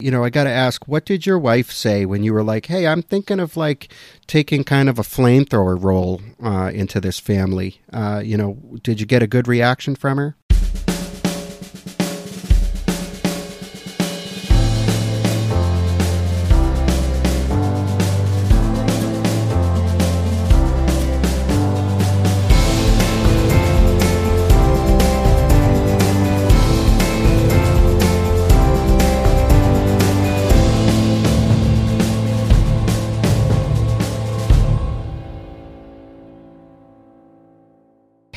You know, I got to ask, what did your wife say when you were like, "Hey, I'm thinking of like taking kind of a flamethrower role uh, into this family"? Uh, you know, did you get a good reaction from her?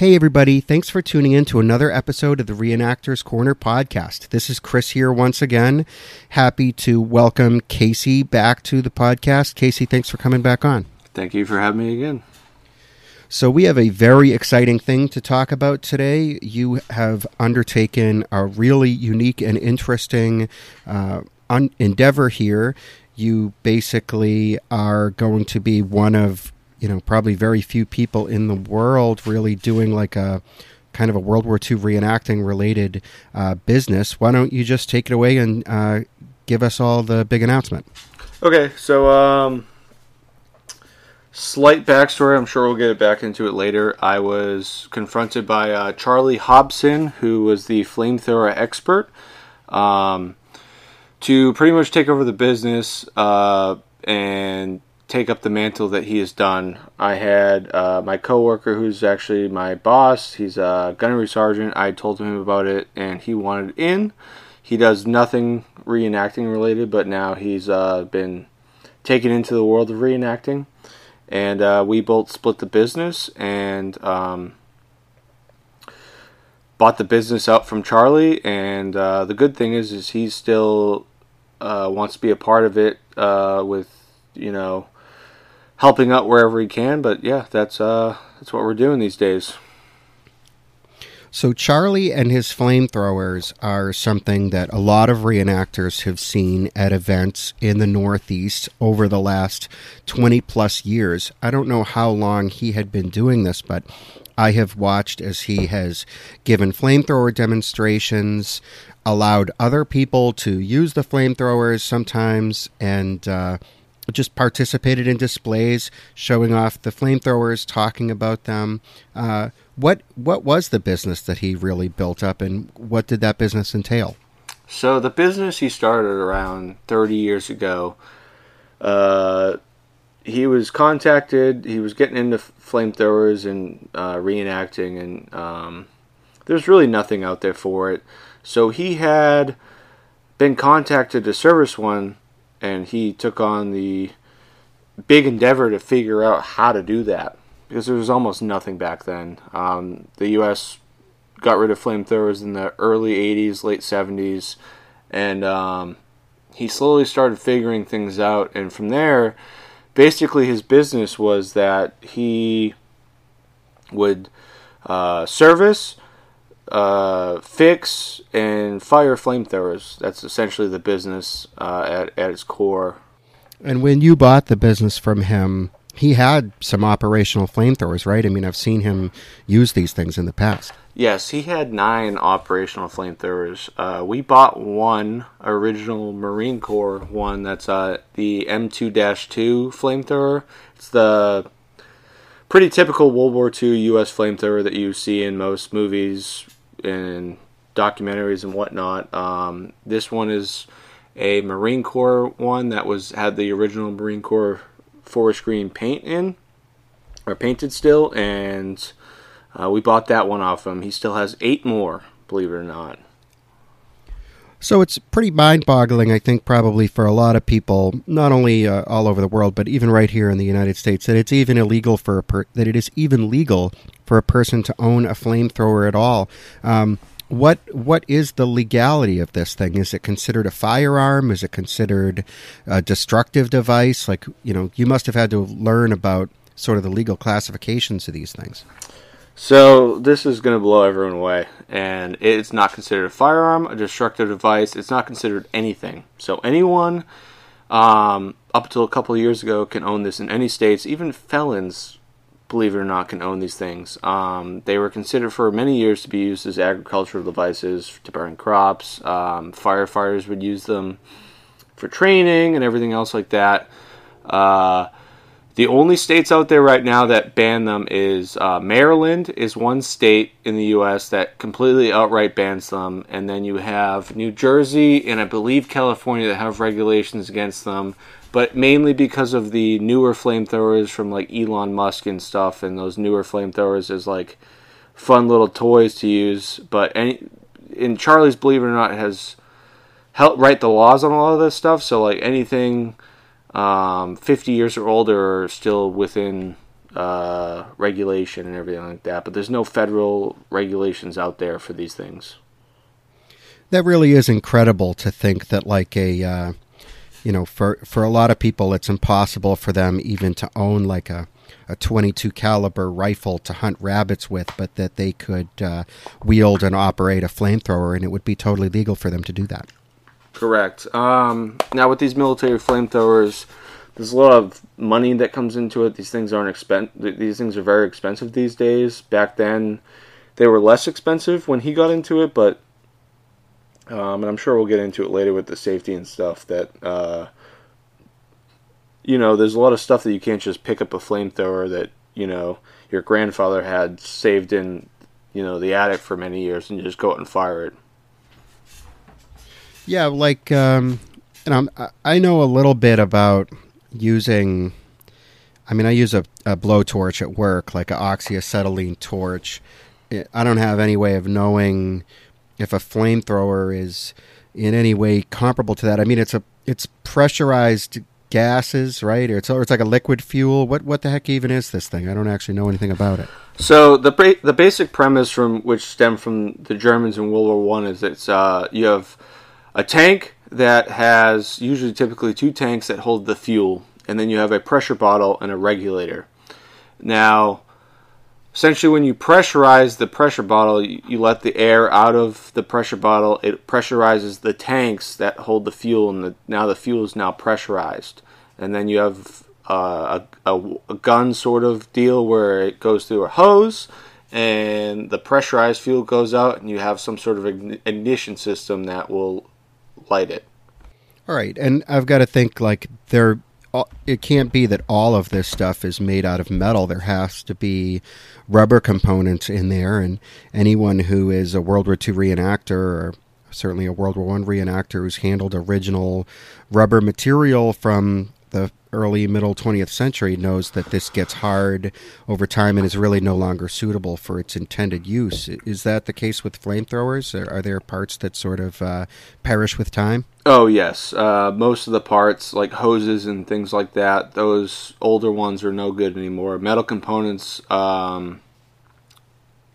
Hey, everybody. Thanks for tuning in to another episode of the Reenactors Corner podcast. This is Chris here once again. Happy to welcome Casey back to the podcast. Casey, thanks for coming back on. Thank you for having me again. So, we have a very exciting thing to talk about today. You have undertaken a really unique and interesting uh, un- endeavor here. You basically are going to be one of you know, probably very few people in the world really doing like a kind of a World War II reenacting related uh, business. Why don't you just take it away and uh, give us all the big announcement? Okay, so um, slight backstory. I'm sure we'll get back into it later. I was confronted by uh, Charlie Hobson, who was the flamethrower expert, um, to pretty much take over the business uh, and take up the mantle that he has done. I had uh, my coworker, who's actually my boss. He's a gunnery sergeant. I told him about it, and he wanted in. He does nothing reenacting related, but now he's uh, been taken into the world of reenacting, and uh, we both split the business and um, bought the business out from Charlie. And uh, the good thing is, is he still uh, wants to be a part of it uh, with you know helping out wherever he can. But yeah, that's uh, that's what we're doing these days. So Charlie and his flamethrowers are something that a lot of reenactors have seen at events in the Northeast over the last 20 plus years. I don't know how long he had been doing this, but I have watched as he has given flamethrower demonstrations, allowed other people to use the flamethrowers sometimes, and uh, just participated in displays showing off the flamethrowers, talking about them. Uh, what what was the business that he really built up, and what did that business entail? So the business he started around 30 years ago. Uh, he was contacted. He was getting into flamethrowers and uh, reenacting, and um, there's really nothing out there for it. So he had been contacted to service one and he took on the big endeavor to figure out how to do that because there was almost nothing back then. Um, the U.S. got rid of flamethrowers in the early 80s, late 70s, and um, he slowly started figuring things out. And from there, basically, his business was that he would uh, service uh, fix and fire flamethrowers. That's essentially the business uh, at at its core. And when you bought the business from him, he had some operational flamethrowers, right? I mean, I've seen him use these things in the past. Yes, he had nine operational flamethrowers. Uh, we bought one original Marine Corps one that's uh, the M2 2 flamethrower. It's the pretty typical World War II U.S. flamethrower that you see in most movies, and documentaries and whatnot. Um, this one is a Marine Corps one that was had the original Marine Corps forest green paint in, or painted still, and uh, we bought that one off him. He still has eight more, believe it or not. So it's pretty mind-boggling, I think, probably for a lot of people, not only uh, all over the world, but even right here in the United States, that it's even illegal for a per- that it is even legal for a person to own a flamethrower at all. Um, what what is the legality of this thing? Is it considered a firearm? Is it considered a destructive device? Like you know, you must have had to learn about sort of the legal classifications of these things. So this is going to blow everyone away, and it's not considered a firearm, a destructive device. It's not considered anything. So anyone, um, up until a couple years ago, can own this in any states. Even felons believe it or not, can own these things. Um, they were considered for many years to be used as agricultural devices to burn crops. Um, firefighters would use them. for training and everything else like that. Uh, the only states out there right now that ban them is uh, Maryland is one state in the U.S. that completely outright bans them, and then you have New Jersey and I believe California that have regulations against them, but mainly because of the newer flamethrowers from like Elon Musk and stuff, and those newer flamethrowers is like fun little toys to use. But any in Charlie's, believe it or not, has helped write the laws on a lot of this stuff. So like anything um, 50 years or older are still within uh, regulation and everything like that. But there's no federal regulations out there for these things. That really is incredible to think that, like a, uh, you know, for for a lot of people, it's impossible for them even to own like a a 22 caliber rifle to hunt rabbits with, but that they could uh, wield and operate a flamethrower, and it would be totally legal for them to do that. Correct. Um, now with these military flamethrowers, there's a lot of money that comes into it. These things aren't expen- These things are very expensive these days. Back then, they were less expensive when he got into it, but um, and I'm sure we'll get into it later with the safety and stuff. That uh, you know, there's a lot of stuff that you can't just pick up a flamethrower that you know your grandfather had saved in you know the attic for many years and just go out and fire it. Yeah, like, um, and I'm, I know a little bit about using. I mean, I use a, a blowtorch at work, like an oxyacetylene torch. I don't have any way of knowing if a flamethrower is in any way comparable to that. I mean, it's a it's pressurized gases, right? Or it's or it's like a liquid fuel. What what the heck even is this thing? I don't actually know anything about it. So the ba- the basic premise from which stemmed from the Germans in World War One is it's uh, you have a tank that has usually typically two tanks that hold the fuel, and then you have a pressure bottle and a regulator. Now, essentially, when you pressurize the pressure bottle, you, you let the air out of the pressure bottle. It pressurizes the tanks that hold the fuel, and the, now the fuel is now pressurized. And then you have uh, a, a, a gun sort of deal where it goes through a hose and the pressurized fuel goes out, and you have some sort of ignition system that will light it. All right, and I've got to think like there. It can't be that all of this stuff is made out of metal. There has to be rubber components in there, and anyone who is a World War II reenactor or certainly a World War One reenactor who's handled original rubber material from the early middle 20th century knows that this gets hard over time and is really no longer suitable for its intended use. Is that the case with flamethrowers? Are there parts that sort of uh, perish with time? Oh yes, uh, most of the parts like hoses and things like that, those older ones are no good anymore. Metal components, um,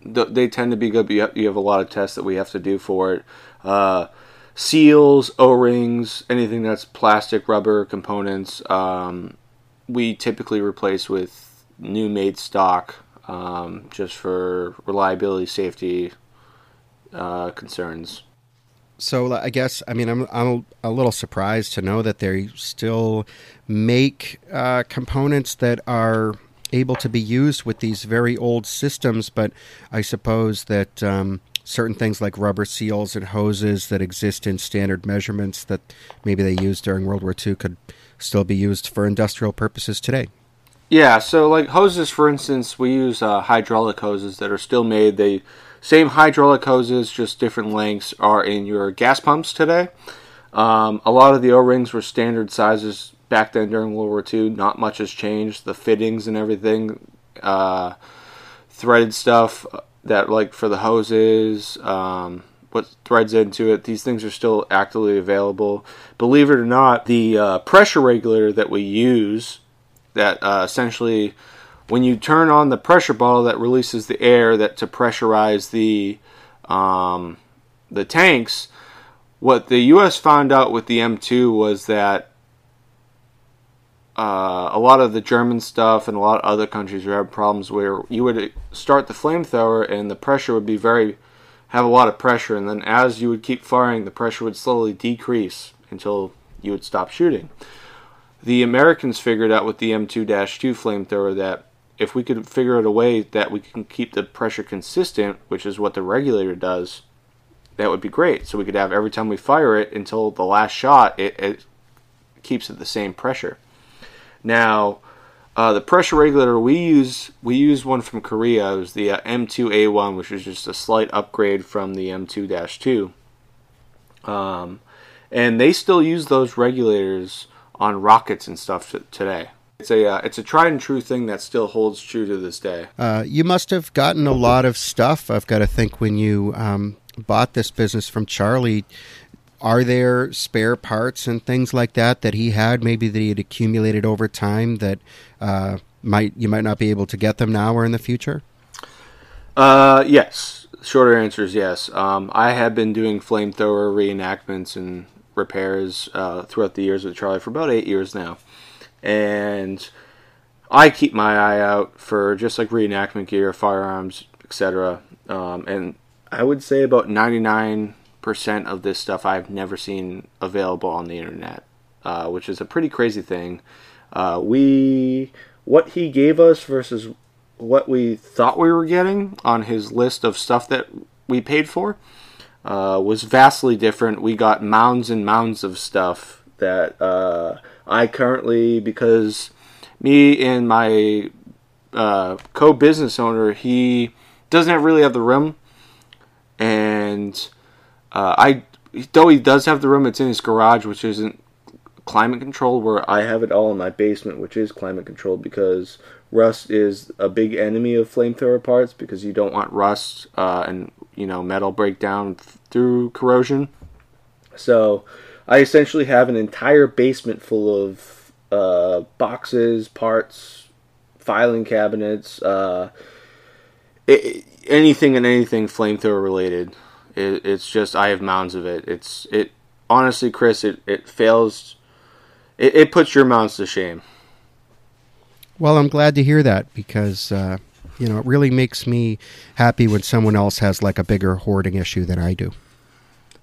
th- they tend to be good, but you have, you have, a lot of tests that we have to do for it. Uh, seals, O rings, anything that's plastic, rubber components, um, we typically replace with new made stock um, just for reliability, safety uh, concerns. So I guess I mean I'm I'm a little surprised to know that they still make uh, components that are able to be used with these very old systems, but I suppose that um, certain things like rubber seals and hoses that exist in standard measurements that maybe they used during World War II could still be used for industrial purposes today. Yeah, so like hoses, for instance, we use uh, hydraulic hoses that are still made. They same hydraulic hoses, just different lengths, are in your gas pumps today. Um, a lot of the O-rings were standard sizes back then during World War II. Not much has changed. The fittings and everything, uh, threaded stuff that like for the hoses, um, what threads into it. These things are still actively available. Believe it or not, the uh, pressure regulator that we use, that uh, essentially, when you turn on the pressure bottle that releases the air that to pressurize the um, the tanks, what the U.S. found out with the M2 was that uh, a lot of the German stuff and a lot of other countries were having problems where you would start the flamethrower and the pressure would be very have a lot of pressure, and then as you would keep firing, the pressure would slowly decrease until you would stop shooting. The Americans figured out with the M2 2 flamethrower that if we could figure out a way that we can keep the pressure consistent, which is what the regulator does, that would be great. So we could have every time we fire it until the last shot, it, it keeps it the same pressure. Now, uh, the pressure regulator we use we use one from Korea. It was the uh, M2A1, which is just a slight upgrade from the M2-2. Um, and they still use those regulators on rockets and stuff today. It's a uh, it's a tried and true thing that still holds true to this day. Uh, you must have gotten a lot of stuff. I've got to think when you um, bought this business from Charlie. Are there spare parts and things like that that he had, maybe that he had accumulated over time that uh, might you might not be able to get them now or in the future? Uh, yes. Shorter answer is yes. Um, I have been doing flamethrower reenactments and repairs uh, throughout the years with Charlie for about eight years now, and I keep my eye out for just like reenactment gear, firearms, etc. Um, and I would say about ninety nine percent of this stuff I've never seen available on the internet, uh, which is a pretty crazy thing. Uh, we what he gave us versus what we thought we were getting on his list of stuff that we paid for uh, was vastly different. We got mounds and mounds of stuff that uh, I currently because me and my uh, co-business owner he doesn't really have the room and uh, I though he does have the room, it's in his garage, which isn't climate controlled. Where I have it all in my basement, which is climate controlled because rust is a big enemy of flamethrower parts because you don't want rust uh, and you know metal breakdown through corrosion. So I essentially have an entire basement full of uh, boxes, parts, filing cabinets, uh, it, anything and anything flamethrower related. It, it's just I have mounds of it. It's it honestly, Chris. It it fails. It, it puts your mounds to shame. Well, I'm glad to hear that because uh, you know it really makes me happy when someone else has like a bigger hoarding issue than I do.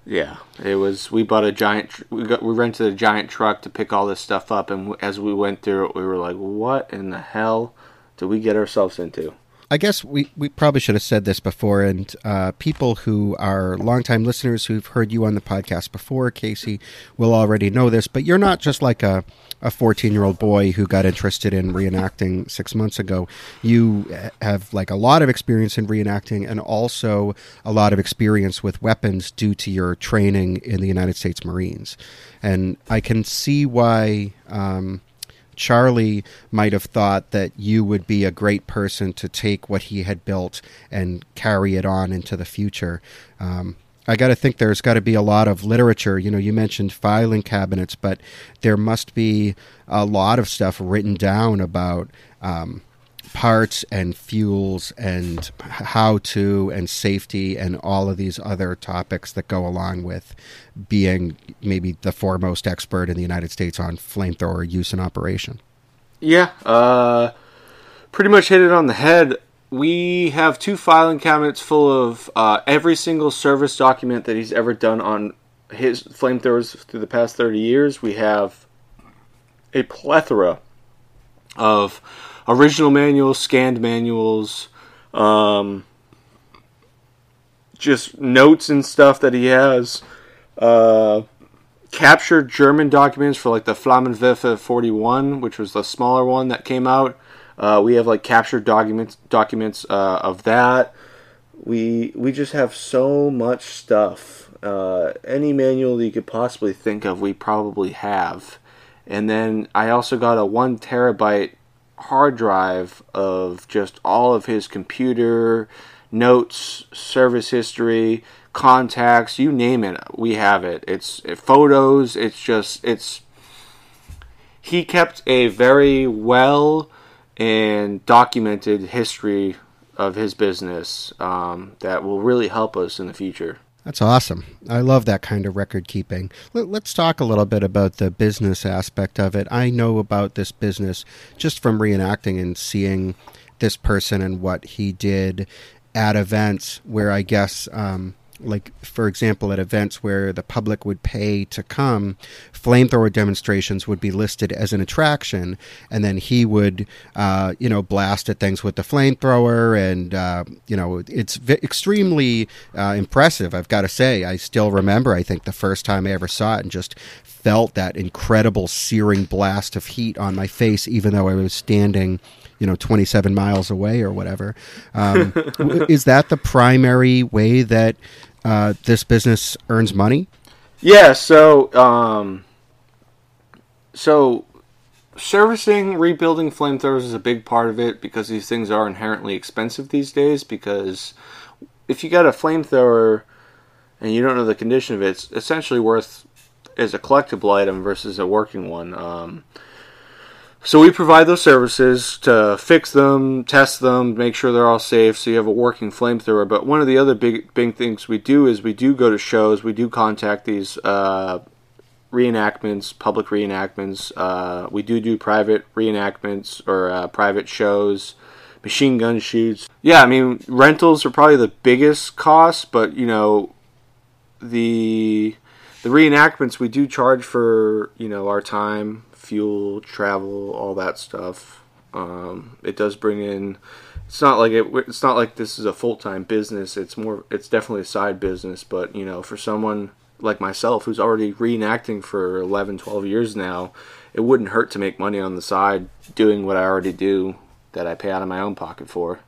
Yeah, it was. We bought a giant. We got we rented a giant truck to pick all this stuff up, and as we went through it, we were like, "What in the hell did we get ourselves into?" I guess we, we probably should have said this before, and uh, people who are longtime listeners who've heard you on the podcast before, Casey, will already know this. But you're not just like a a 14 year old boy who got interested in reenacting six months ago. You have like a lot of experience in reenacting, and also a lot of experience with weapons due to your training in the United States Marines. And I can see why. Um, Charlie might have thought that you would be a great person to take what he had built and carry it on into the future. Um, I got to think there's got to be a lot of literature. You know, you mentioned filing cabinets, but there must be a lot of stuff written down about um, parts and fuels and how to and safety and all of these other topics that go along with being maybe the foremost expert in the United States on flamethrower use and operation. Yeah, uh, pretty much hit it on the head. We have two filing cabinets full of uh, every single service document that he's ever done on his flamethrowers through the past 30 years. We have a plethora of original manuals, scanned manuals, um, just notes and stuff that he has. Uh, captured German documents for like the Flammenwerfer 41, which was the smaller one that came out. Uh, we have like captured documents documents uh, of that. We we just have so much stuff. Uh, any manual you could possibly think of, we probably have. And then I also got a one terabyte hard drive of just all of his computer notes, service history, contacts, you name it, we have it. It's it, photos, it's just it's he kept a very well and documented history of his business um, that will really help us in the future. That's awesome. I love that kind of record keeping. Let, us talk a little bit about the business aspect of it. I know about this business just from reenacting and seeing this person and what he did at events where I guess um, like for example at events where the public would pay to come flamethrower demonstrations would be listed as an attraction and then he would uh, you know blast at things with the flamethrower and uh, you know it's v- extremely uh, impressive i've got to say. I still remember i think the first time i ever saw it and just felt that incredible searing blast of heat on my face, even though I was standing, you know, 27 miles away or whatever. Um, is that the primary way that uh, this business earns money? Yeah. So, um, so servicing, rebuilding flamethrowers is a big part of it because these things are inherently expensive these days. Because if you got a flamethrower and you don't know the condition of it, it's essentially worth as a collectible item versus a working one. Um, so we provide those services to fix them, test them, make sure they're all safe, so you have a working flamethrower. But one of the other big big things we do is we do go to shows, we do contact these uh, reenactments, public reenactments. Uh, we do do private reenactments or uh, private shows, machine gun shoots. Yeah, I mean rentals are probably the biggest cost, but you know the the reenactments we do charge for you know our time fuel, travel, all that stuff. Um, it does bring in. It's not like it. It's not like this is a full time business. It's more. It's definitely a side business. But you know, for someone like myself who's already reenacting for 11, 12 years now, it wouldn't hurt to make money on the side doing what I already do that I pay out of my own pocket for.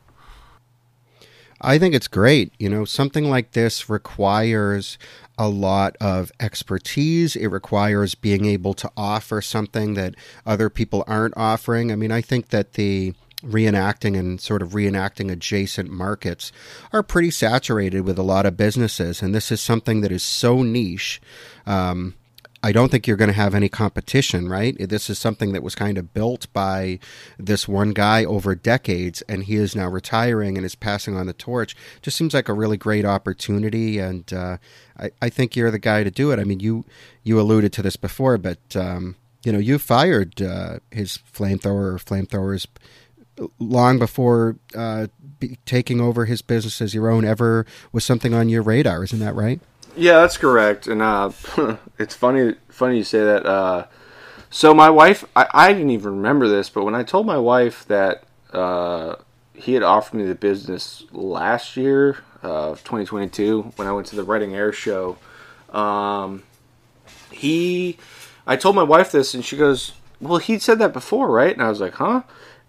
I think it's great. You know, something like this requires a lot of expertise. It requires being able to offer something that other people aren't offering. I mean, I think that the reenacting and sort of reenacting adjacent markets are pretty saturated with a lot of businesses. And this is something that is so niche. Um, I don't think you're going to have any competition, right? This is something that was kind of built by this one guy over decades, and he is now retiring and is passing on the torch. Just seems like a really great opportunity, and uh, I, I, think you're the guy to do it. I mean, you you alluded to this before, but um, you know, you fired uh, his flamethrower or flamethrowers long before uh, taking over his business as your own ever was something on your radar. Isn't that right? Yeah, that's correct. And uh, it's funny, funny you say that. Uh, so my wife, I, I, didn't even remember this, but when I told my wife that uh, he had offered me the business last year, uh, 2022, when I went to the Reading Air Show, um, he, I told my wife this, and she goes, "Well, he said that before, right?" And I was like, "Huh?"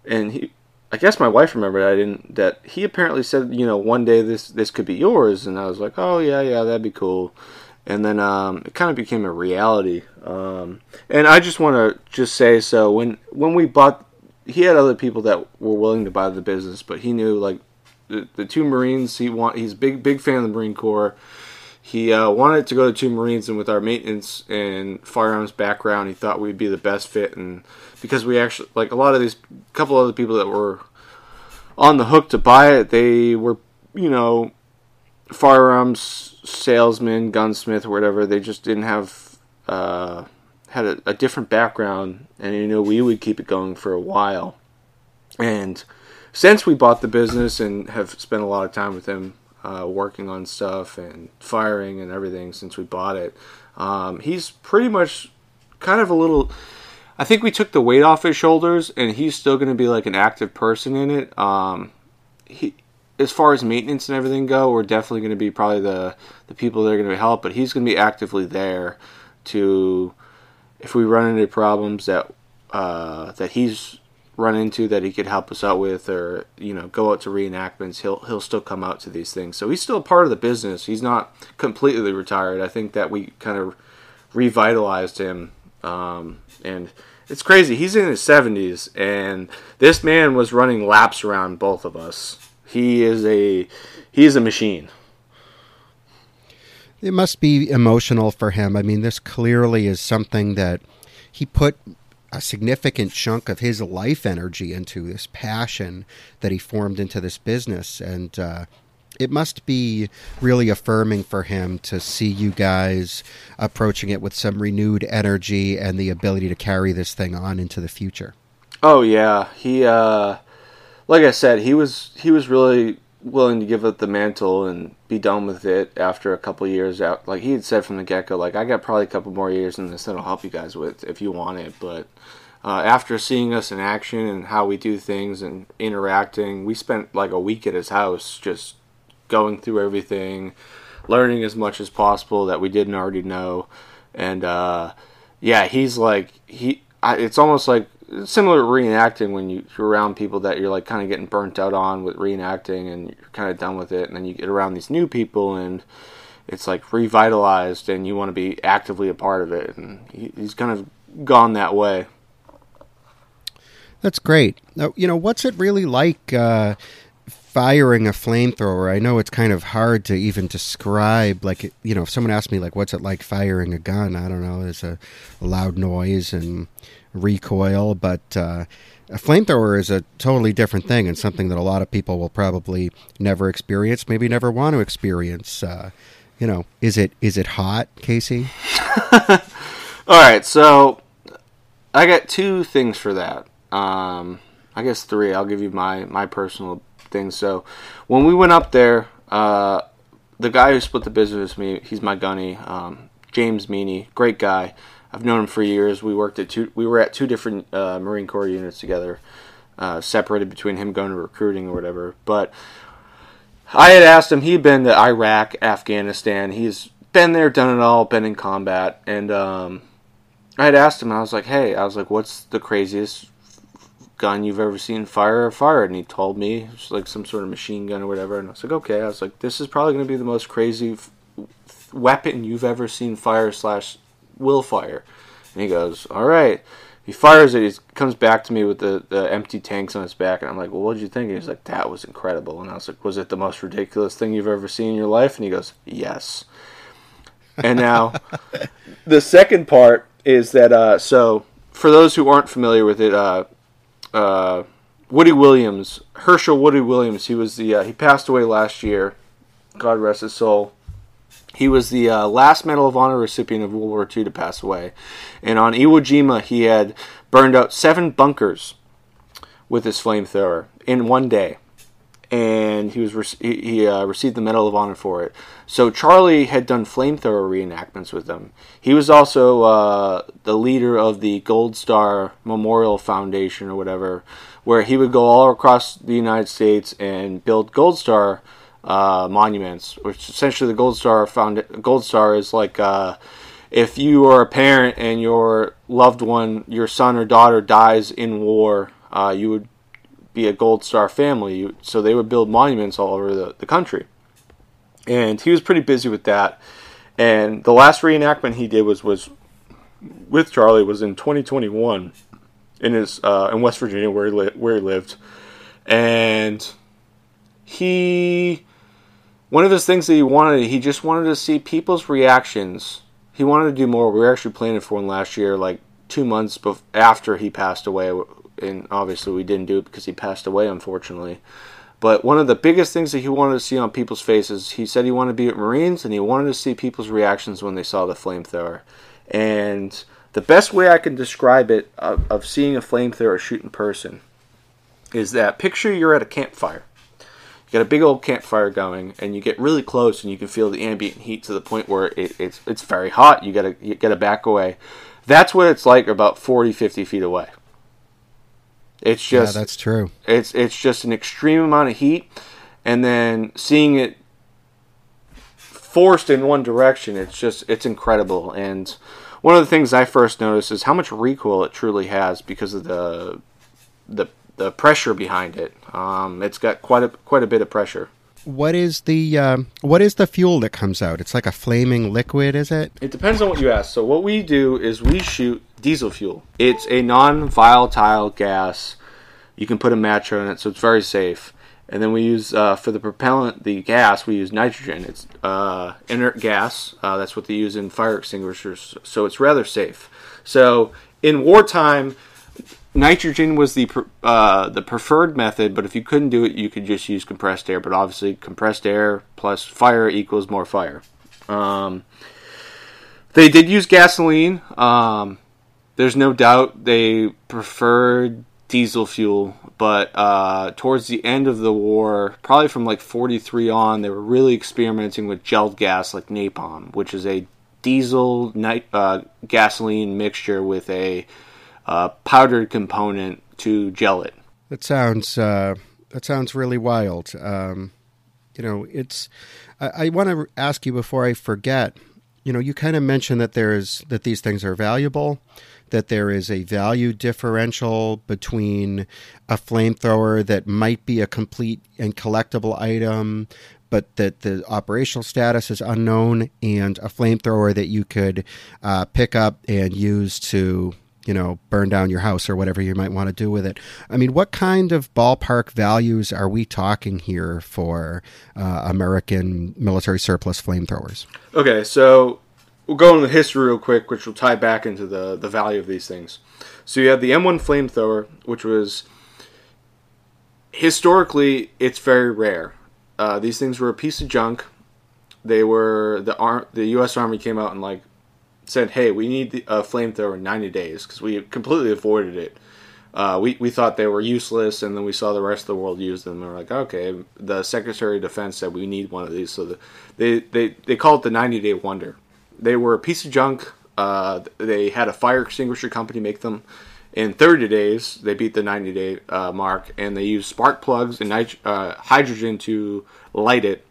And he, I guess my wife remembered I didn't that he apparently said you know one day this this could be yours and I was like oh yeah yeah that'd be cool and then um, it kind of became a reality um, and I just want to just say so when when we bought he had other people that were willing to buy the business but he knew like the, the two Marines he want he's big big fan of the Marine Corps he uh, wanted to go to two Marines, and with our maintenance and firearms background, he thought we'd be the best fit. And because we actually like a lot of these couple other people that were on the hook to buy it, they were you know firearms salesman, gunsmith, or whatever. They just didn't have uh, had a, a different background, and you know we would keep it going for a while. And since we bought the business and have spent a lot of time with him, uh, working on stuff and firing and everything since we bought it. Um, he's pretty much kind of a little. I think we took the weight off his shoulders, and he's still going to be like an active person in it. Um, he, as far as maintenance and everything go, we're definitely going to be probably the the people that are going to help, but he's going to be actively there to if we run into problems that uh, that he's run into that he could help us out with, or you know, go out to reenactments, he'll he'll still come out to these things. So he's still part of the business. He's not completely retired. I think that we kind of revitalized him, um, and it's crazy. He's in his seventies, and this man was running laps around both of us. He is a he is a machine. It must be emotional for him. I mean, this clearly is something that he put a significant chunk of his life energy into this passion that he formed into this business and uh, it must be really affirming for him to see you guys approaching it with some renewed energy and the ability to carry this thing on into the future oh yeah he uh like i said he was he was really willing to give up the mantle and be done with it after a couple years out. Like he had said from the get go, like I got probably a couple more years in this that I'll help you guys with if you want it. But uh, after seeing us in action and how we do things and interacting, we spent like a week at his house just going through everything, learning as much as possible that we didn't already know, and uh, yeah, he's like he. I, it's almost like similar to reenacting when you, you're around people that you're like kind of getting burnt out on with reenacting and you're kind of done with it, and then you get around these new people and it's like revitalized and you want to be actively a part of it, and he, he's kind of gone that way. That's great. Now, you know, what's it really like uh, firing a flamethrower? I know it's kind of hard to even describe. Like, you know, if someone asked me, like, what's it like firing a gun? I don't know. There's a, a loud noise and recoil, but uh, a flamethrower is a totally different thing and something that a lot of people will probably never experience, maybe never want to experience. Uh, you know, is it is it hot, Casey? All right, so I got two things for that. Um, I guess three. I'll give you my my personal things. So when we went up there, uh, the guy who split the business with me, he's my gunny, um, James Meany, great guy. I've known him for years. We worked at two. We were at two different uh, Marine Corps units together, uh, separated between him going to recruiting or whatever. But I had asked him. He'd been to Iraq, Afghanistan. He's been there, done it all, been in combat, and um, I had asked him. I was like, "Hey, I was like, what's the craziest gun you've ever seen fire or fired?" And he told me it's like some sort of machine gun or whatever. And I was like, "Okay." I was like, "This is probably going to be the most crazy f- weapon you've ever seen fire slash will fire. And he goes, all right. He fires it. He comes back to me with the, the empty tanks on his back, and I'm like, well, what did you think? And he's like, that was incredible. And I was like, was it the most ridiculous thing you've ever seen in your life? And he goes, yes. And now, the second part is that uh, so for those who aren't familiar with it, uh, uh, Woody Williams, Hershel Woody Williams, he was the uh, he passed away last year. God rest his soul. He was the uh, last Medal of Honor recipient of World War II to pass away. And on Iwo Jima, he had burned out seven bunkers with his flamethrower in one day. And he was re- he uh, received the Medal of Honor for it. So Charlie had done flamethrower reenactments with them. He was also uh, the leader of the Gold Star Memorial Foundation or whatever, where he would go all across the United States and build Gold Star uh, monuments, which essentially the Gold Star found. Gold Star is like uh, if you are a parent and your loved one, your son or daughter dies in war, uh, you would be a Gold Star family. So they would build monuments all over the, the country. And he was pretty busy with that. And the last reenactment he did was was with Charlie was in 2021 in his uh, in West Virginia where he li- where he lived, and he one of his things that he wanted, he just wanted to see people's reactions. He wanted to do more. We were actually planning for one last year, like two months bef- after he passed away, and obviously we didn't do it because he passed away, unfortunately. But one of the biggest things that he wanted to see on people's faces, he said he wanted to be at Marines, and he wanted to see people's reactions when they saw the flamethrower. And the best way I can describe it of, of seeing a flamethrower shoot in person is that picture you're at a campfire you got a big old campfire going, and you get really close, and you can feel the ambient heat to the point where it, it's it's very hot. You gotta you gotta back away. That's what it's like about 40, 50 feet away. It's just yeah, that's true. It's it's just an extreme amount of heat, and then seeing it forced in one direction. It's just it's incredible. And one of the things I first noticed is how much recoil it truly has because of the the the pressure behind it. Um, it's got quite a quite a bit of pressure. What is the uh, what is the fuel that comes out? It's like a flaming liquid, is it? It depends on what you ask. So what we do is we shoot diesel fuel. It's a non-volatile gas. You can put a match on it, so it's very safe. And then we use uh, for the propellant, the gas, we use nitrogen. It's uh, inert gas. Uh, that's what they use in fire extinguishers. So it's rather safe. So in wartime, nitrogen was the uh, the preferred method, but if you couldn't do it, you could just use compressed air. But obviously, compressed air plus fire equals more fire. Um, they did use gasoline. Um, there's no doubt they preferred diesel fuel, but uh, towards the end of the war, probably from like 43 on, they were really experimenting with gelled gas like napalm, which is a diesel uh, gasoline mixture with a uh, powdered component to gel it. That sounds uh, that sounds really wild. Um, you know, it's. I, I want to ask you before I forget. you know, you kind of mentioned that there's that these things are valuable, that there is a value differential between a flamethrower that might be a complete and collectible item, but that the operational status is unknown, and a flamethrower that you could uh, pick up and use to you know, burn down your house or whatever you might want to do with it. I mean, what kind of ballpark values are we talking here for uh, American military surplus flamethrowers? Okay, so we'll go into history real quick, which will tie back into the, the value of these things. So you have the M1 flamethrower, which was historically it's very rare. Uh, these things were a piece of junk. They were the Ar- the U.S. Army came out and like said, "Hey, we need a flamethrower in 90 days," because we completely avoided it. Uh, we we thought they were useless, and then we saw the rest of the world use them. And we're like, okay. The Secretary of Defense said we need one of these, so the, they they they call it the 90 day wonder. They were a piece of junk. Uh, they had a fire extinguisher company make them. In 30 days, they beat the 90 day uh, mark, and they used spark plugs and nit- uh, hydrogen to light it.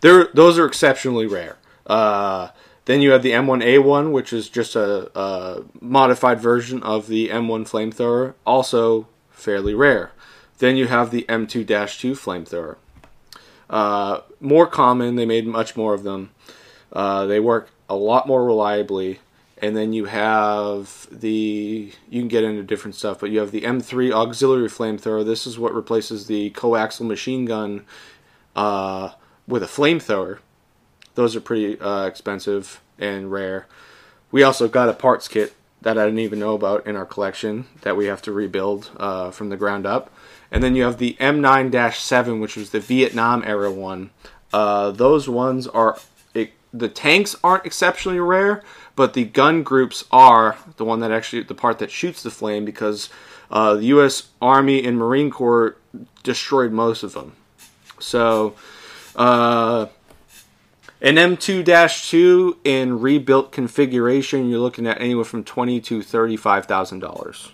They're, those are exceptionally rare. Uh, then you have the M1A1, which is just a, a modified version of the M1 flamethrower, also fairly rare. Then you have the M2 2 flamethrower. Uh, more common, they made much more of them. Uh, they work a lot more reliably. And then you have the, you can get into different stuff, but you have the M3 auxiliary flamethrower. This is what replaces the coaxial machine gun uh, with a flamethrower. Those are pretty uh, expensive and rare. We also got a parts kit that I didn't even know about in our collection that we have to rebuild uh, from the ground up. And then you have the M9 7, which was the Vietnam era one. Uh, those ones are, the tanks aren't exceptionally rare, but the gun groups are the one that actually, the part that shoots the flame because uh, the U.S. Army and Marine Corps destroyed most of them. So, uh, an M2 2 in rebuilt configuration, you're looking at anywhere from twenty to thirty-five thousand um, dollars.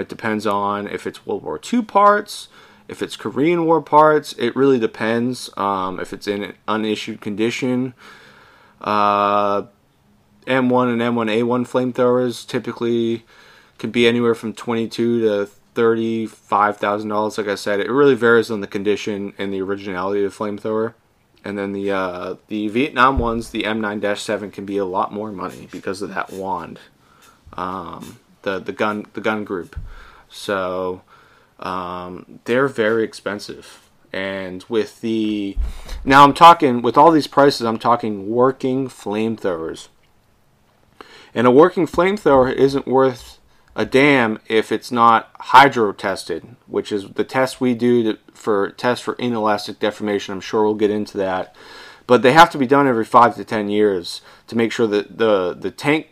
It depends on if it's World War II parts, if it's Korean War parts. It really depends. Um, if it's in an unissued condition, uh, M1 and M1A1 flamethrowers typically can be anywhere from twenty-two to thirty-five thousand dollars. Like I said, it really varies on the condition and the originality of the flamethrower. And then the uh, the Vietnam ones, the M9-7 can be a lot more money because of that wand, um, the the gun the gun group. So um, they're very expensive. And with the now, I'm talking with all these prices. I'm talking working flamethrowers. And a working flamethrower isn't worth a damn if it's not hydro tested, which is the test we do to, for test for inelastic deformation. I'm sure we'll get into that, but they have to be done every five to ten years to make sure that the the tank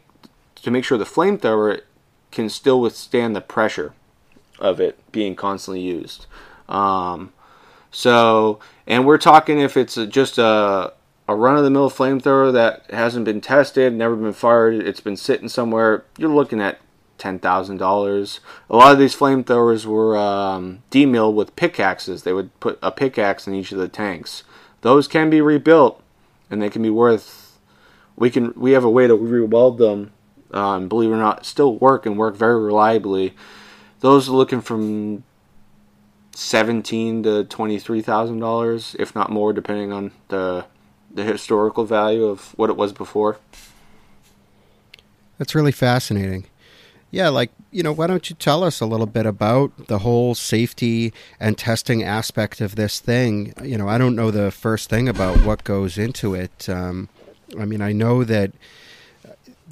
to make sure the flamethrower can still withstand the pressure of it being constantly used. Um, so, and we're talking if it's just a a run of the mill flamethrower that hasn't been tested, never been fired, it's been sitting somewhere, you're looking at ten thousand dollars. A lot of these flamethrowers were um, demilled with pickaxes. They would put a pickaxe in each of the tanks. Those can be rebuilt, and they can be worth. We can we have a way to re-weld them. Um, believe it or not, still work and work very reliably. Those are looking from seventeen to twenty-three thousand dollars, if not more, depending on the the historical value of what it was before. That's really fascinating. Yeah, like, you know, why don't you tell us a little bit about the whole safety and testing aspect of this thing? You know, I don't know the first thing about what goes into it. Um, I mean, I know that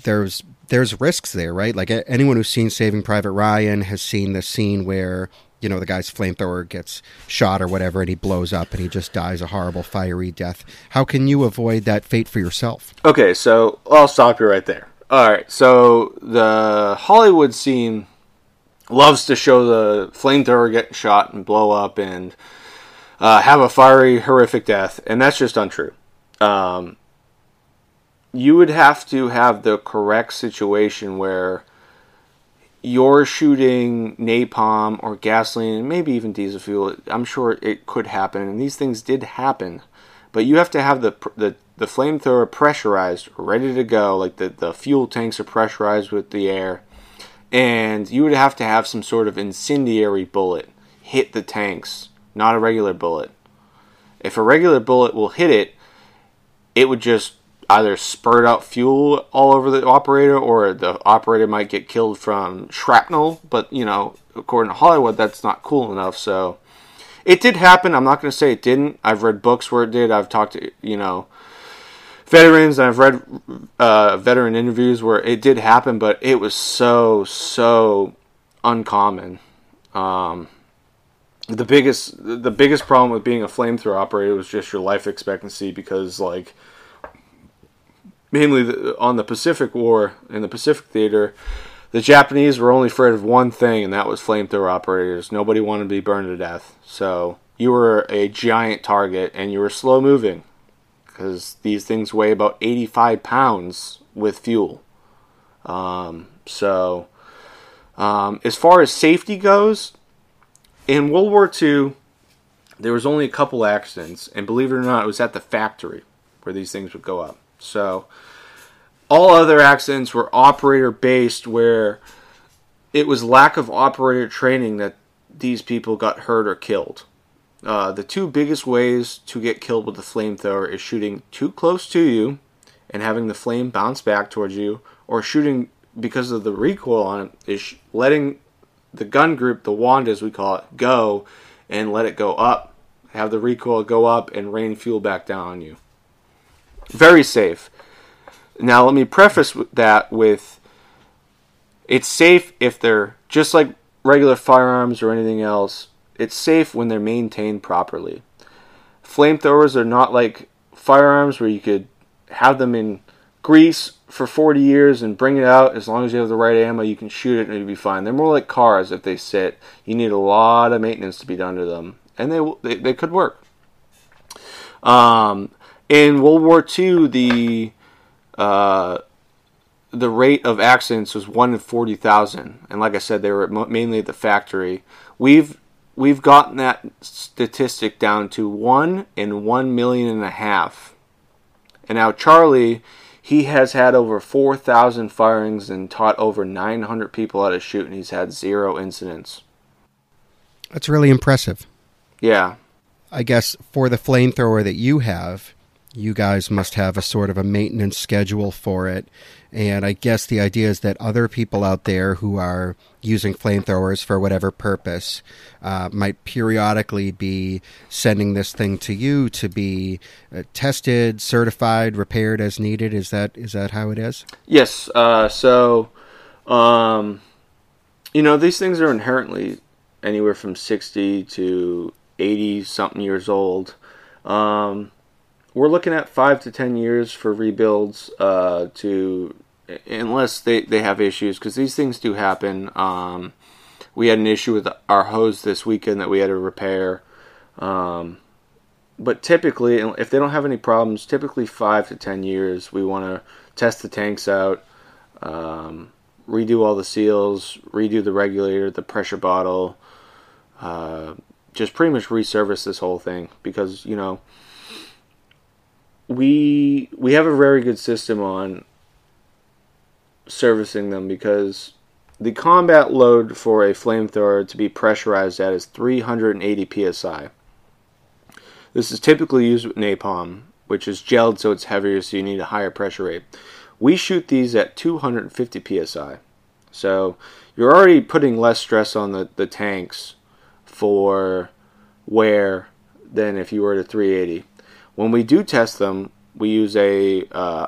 there's there's risks there, right? Like anyone who's seen Saving Private Ryan has seen the scene where you know the guy's flamethrower gets shot or whatever, and he blows up and he just dies a horrible fiery death. How can you avoid that fate for yourself? Okay, so I'll stop you right there. All right, so the Hollywood scene loves to show the flamethrower get shot and blow up and uh, have a fiery, horrific death, and that's just untrue. Um, you would have to have the correct situation where you're shooting napalm or gasoline, maybe even diesel fuel. I'm sure it could happen, and these things did happen. but you have to have the the the flamethrower pressurized, ready to go. Like the the fuel tanks are pressurized with the air, and you would have to have some sort of incendiary bullet hit the tanks, not a regular bullet. If a regular bullet will hit it, it would just either spurt out fuel all over the operator or the operator might get killed from shrapnel. But, you know, according to Hollywood, that's not cool enough. So it did happen. I'm not going to say it didn't. I've read books where it did. I've talked to, you know, veterans and I've read uh, veteran interviews where it did happen, but it was so, so uncommon. Um, the biggest the biggest problem with being a flamethrower operator was just your life expectancy because like mainly the, on the Pacific War in the Pacific theater the Japanese were only afraid of one thing and that was flamethrower operators. Nobody wanted to be burned to death. So you were a giant target and you were slow moving because these things weigh about 85 pounds with fuel. Um, so um, as far as safety goes in World War II, there was only a couple accidents, and believe it or not, it was at the factory where these things would go up. So all other accidents were operator based, where it was lack of operator training that these people got hurt or killed. Uh, the two biggest ways to get killed with a flamethrower is shooting too close to you and having the flame bounce back towards you, or shooting because of the recoil on it is letting the gun group, the wand as we call it, go and let it go up, have the recoil go up and rain fuel back down on you. Very safe. Now, let me preface that with it's safe if they're just like regular firearms or anything else, it's safe when they're maintained properly. Flamethrowers are not like firearms where you could have them in grease for 40 years and bring it out. As long as you have the right ammo you can shoot it and it'll be fine. They're more like cars. If they sit you need a lot of maintenance to be done to them. And they they, they could work. Um, in world war ii the uh, the rate of accidents was 1 in 40,000 and like i said they were mainly at the factory we've we've gotten that statistic down to 1 in 1 million and a half and now charlie he has had over 4,000 firings and taught over 900 people how to shoot, and he's had zero incidents. That's really impressive. Yeah. I guess for the flamethrower that you have, you guys must have a sort of a maintenance schedule for it. And I guess the idea is that other people out there who are using flamethrowers for whatever purpose uh, might periodically be sending this thing to you to be uh, tested, certified, repaired as needed. Is that is that how it is? Yes. Uh, so, um, you know, these things are inherently anywhere from sixty to eighty something years old. Um, we're looking at five to ten years for rebuilds uh, to unless they, they have issues because these things do happen. Um, we had an issue with our hose this weekend that we had to repair. Um, but typically if they don't have any problems typically five to ten years we want to test the tanks out um, redo all the seals redo the regulator the pressure bottle uh, just pretty much resurface this whole thing. Because you know we we have a very good system on servicing them because the combat load for a flamethrower to be pressurized at is 380 psi. This is typically used with napalm, which is gelled so it's heavier, so you need a higher pressure rate. We shoot these at 250 psi. So you're already putting less stress on the, the tanks for wear than if you were at 380. When we do test them, we use a uh,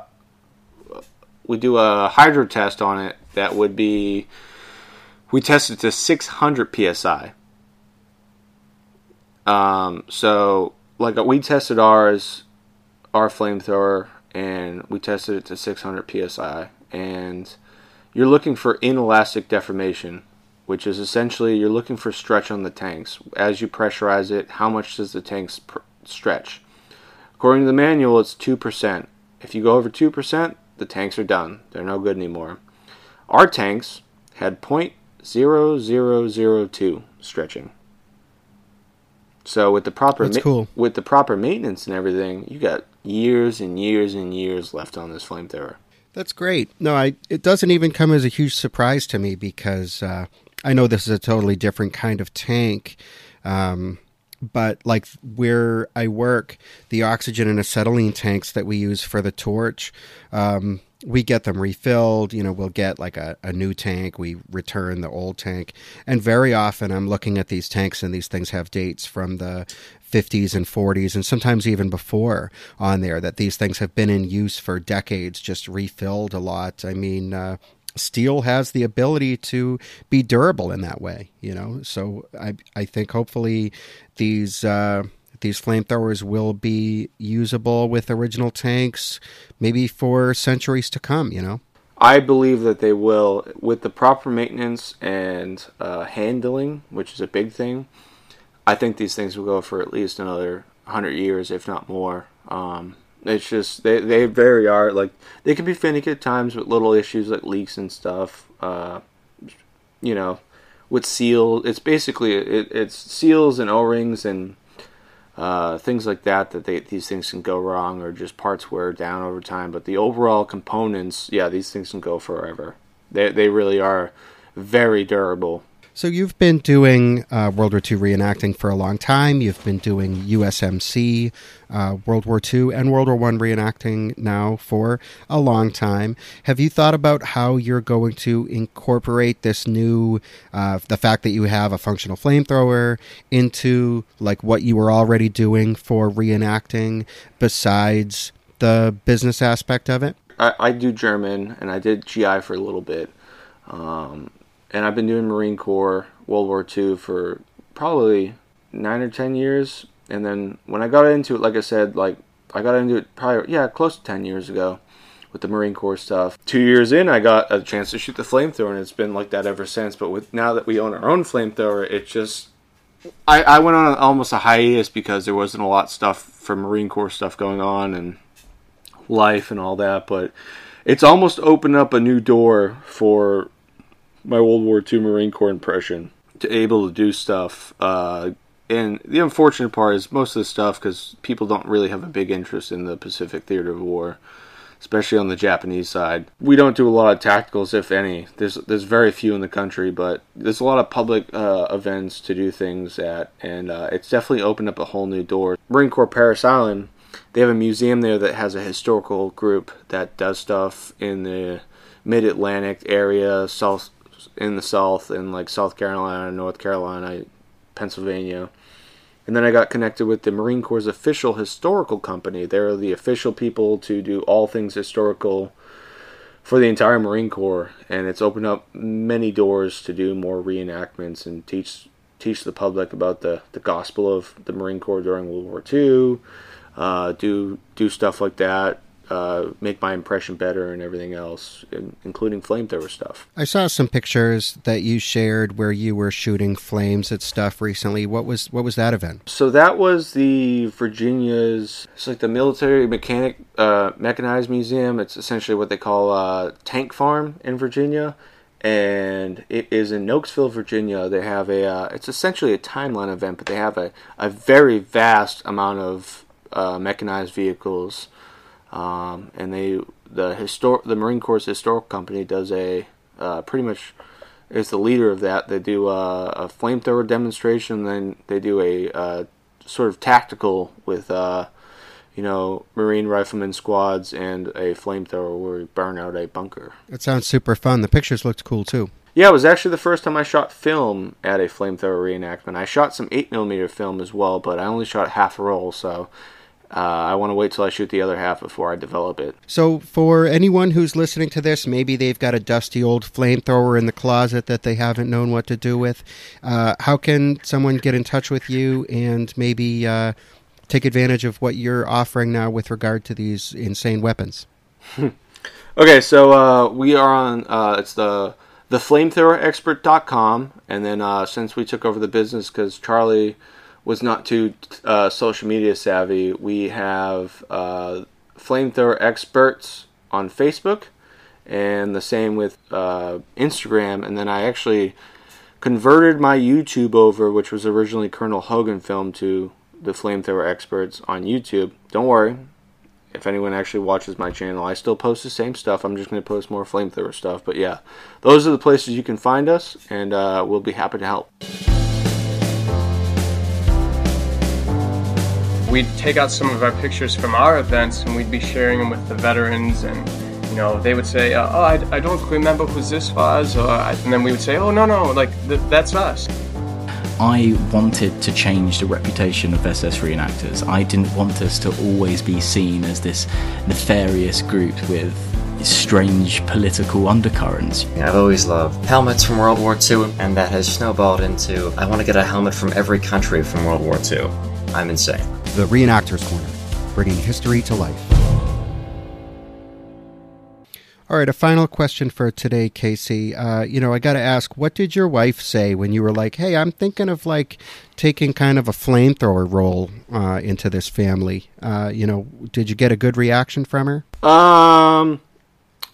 we do a hydro test on it that would be we test it to 600 psi. Um, so like we tested ours, our flamethrower, and we tested it to 600 psi, and you're looking for inelastic deformation, which is essentially you're looking for stretch on the tanks as you pressurize it. How much does the tanks pr- stretch? According to the manual, it's 2%. If you go over 2%, the tanks are done. They're no good anymore. Our tanks had .0002 stretching. So with the proper That's cool. with the proper maintenance and everything, you got years and years and years left on this flamethrower. That's great. No, I it doesn't even come as a huge surprise to me because uh, I know this is a totally different kind of tank. Um, but like where I work, the oxygen and acetylene tanks that we use for the torch, um, we get them refilled. You know, we'll get like a, a new tank, we return the old tank. And very often I'm looking at these tanks and these things have dates from the 50s and 40s and sometimes even before on there that these things have been in use for decades, just refilled a lot. I mean, uh, steel has the ability to be durable in that way, you know. So I I think hopefully these uh, these flamethrowers will be usable with original tanks, maybe for centuries to come, you know. I believe that they will, with the proper maintenance and uh, handling, which is a big thing. I think these things will go for at least another hundred years, if not more. Um, it's just they they very are like they can be finicky at times with little issues like leaks and stuff. Uh, you know, with seal, it's basically it, it's seals and O rings and uh, things like that that they, these things can go wrong or just parts wear down over time. But the overall components, yeah, these things can go forever. They they really are very durable. So you've been doing uh, World War II reenacting for a long time. You've been doing USMC, uh, World War II, and World War One reenacting now for a long time. Have you thought about how you're going to incorporate this new, uh, the fact that you have a functional flamethrower into like what you were already doing for reenacting, besides the business aspect of it? I, I do German and I did GI for a little bit. Um, and I've been doing Marine Corps World War II for probably nine or ten years. And then when I got into it, like I said, like I got into it probably yeah close to ten years ago with the Marine Corps stuff. Two years in, I got a chance to shoot the flamethrower, and it's been like that ever since. But with now that we own our own flamethrower, it just I, I went on almost a hiatus because there wasn't a lot of stuff for Marine Corps stuff going on and life and all that. But it's almost opened up a new door for my World War II Marine Corps impression to able to do stuff. Uh, and the unfortunate part is most of the stuff because people don't really have a big interest in the Pacific theater of war, especially on the Japanese side. We don't do a lot of tacticals, if any. There's there's very few in the country, but there's a lot of public uh, events to do things at, and uh, it's definitely opened up a whole new door. Marine Corps Parris Island, they have a museum there that has a historical group that does stuff in the Mid Atlantic area, South in the South, in like South Carolina, North Carolina, Pennsylvania. And then I got connected with the Marine Corps' official historical company. They're the official people to do all things historical for the entire Marine Corps, and it's opened up many doors to do more reenactments and teach teach the public about the, the gospel of the Marine Corps during World War II. Uh, do do stuff like that uh, make my impression better and everything else, including flamethrower stuff. I saw some pictures that you shared where you were shooting flames at stuff recently. What was what was that event? So that was the Virginia's. It's like the military mechanic uh, mechanized museum. It's essentially what they call a tank farm in Virginia. And it is in Nokesville, Virginia. They have a. Uh, it's essentially a timeline event, but they have a, a very vast amount of uh, mechanized vehicles um, and they the histor- the Marine Corps Historical Company does a uh, pretty much is the leader of that. They do a, a flamethrower demonstration, then they do a uh, sort of tactical with uh, you know Marine rifleman squads and a flamethrower where we burn out a bunker. It sounds super fun. The pictures looked cool too. Yeah, it was actually the first time I shot film at a flamethrower reenactment. I shot some 8mm film as well, but I only shot half a roll, so uh, I want to wait till I shoot the other half before I develop it. So, for anyone who's listening to this, maybe they've got a dusty old flamethrower in the closet that they haven't known what to do with. Uh, how can someone get in touch with you and maybe uh, take advantage of what you're offering now with regard to these insane weapons? okay, so uh, we are on. Uh, it's the theflamethrowerexpert.com, and then uh, since we took over the business because Charlie was not too uh, social media savvy, we have uh, flamethrower experts on Facebook, and the same with uh, Instagram. And then I actually converted my YouTube over, which was originally Colonel Hogan film, to the flamethrower experts on YouTube. Don't worry. If anyone actually watches my channel, I still post the same stuff. I'm just going to post more flamethrower stuff. But yeah, those are the places you can find us, and uh, we'll be happy to help. We'd take out some of our pictures from our events and we'd be sharing them with the veterans and you know, they would say, uh, "Oh, I, I, don't remember who this was," or, and then we would say, "Oh, no, no, like th- that's us." I wanted to change the reputation of SS reenactors. I didn't want us to always be seen as this nefarious group with strange political undercurrents. I've always loved helmets from World War II, and that has snowballed into I want to get a helmet from every country from World War II. I'm insane. The Reenactors Corner, bringing history to life. All right, a final question for today, Casey. Uh, you know, I got to ask, what did your wife say when you were like, "Hey, I'm thinking of like taking kind of a flamethrower role uh, into this family"? Uh, you know, did you get a good reaction from her? Um,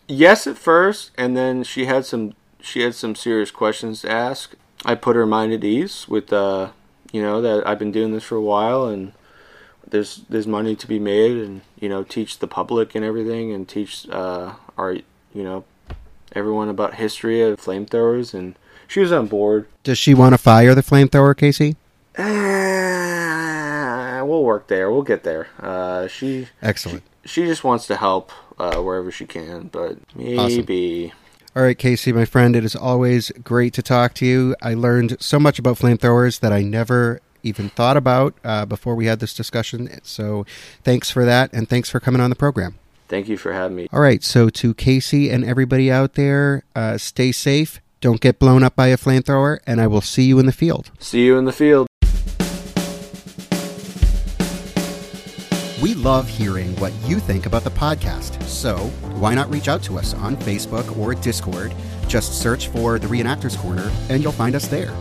yes, at first, and then she had some she had some serious questions to ask. I put her mind at ease with, uh, you know, that I've been doing this for a while and there's there's money to be made and you know teach the public and everything and teach uh, our you know everyone about history of flamethrowers and she was on board. Does she want to fire the flamethrower, Casey? Uh, we'll work there. We'll get there. Uh, she excellent. She, she, just wants to help uh, wherever she can, but maybe. Awesome. All right, Casey, my friend, it is always great to talk to you. I learned so much about flamethrowers that I never even thought about uh, before we had this discussion. So thanks for that, and thanks for coming on the program. Thank you for having me. All right, so to Casey and everybody out there, uh, stay safe. Don't get blown up by a flamethrower, and I will see you in the field. See you in the field. We love hearing what you think about the podcast, so why not reach out to us on Facebook or Discord? Just search for the Reenactors Corner, and you'll find us there.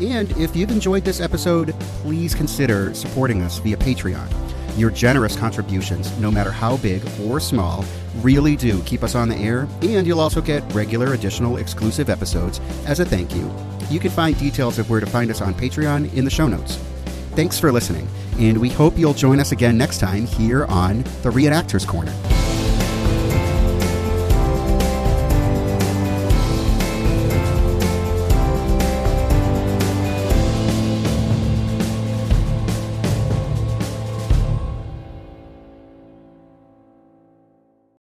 And if you've enjoyed this episode, please consider supporting us via Patreon. Your generous contributions, no matter how big or small, really do keep us on the air, and you'll also get regular additional exclusive episodes as a thank you. You can find details of where to find us on Patreon in the show notes. Thanks for listening, and we hope you'll join us again next time here on the Reenactors Corner.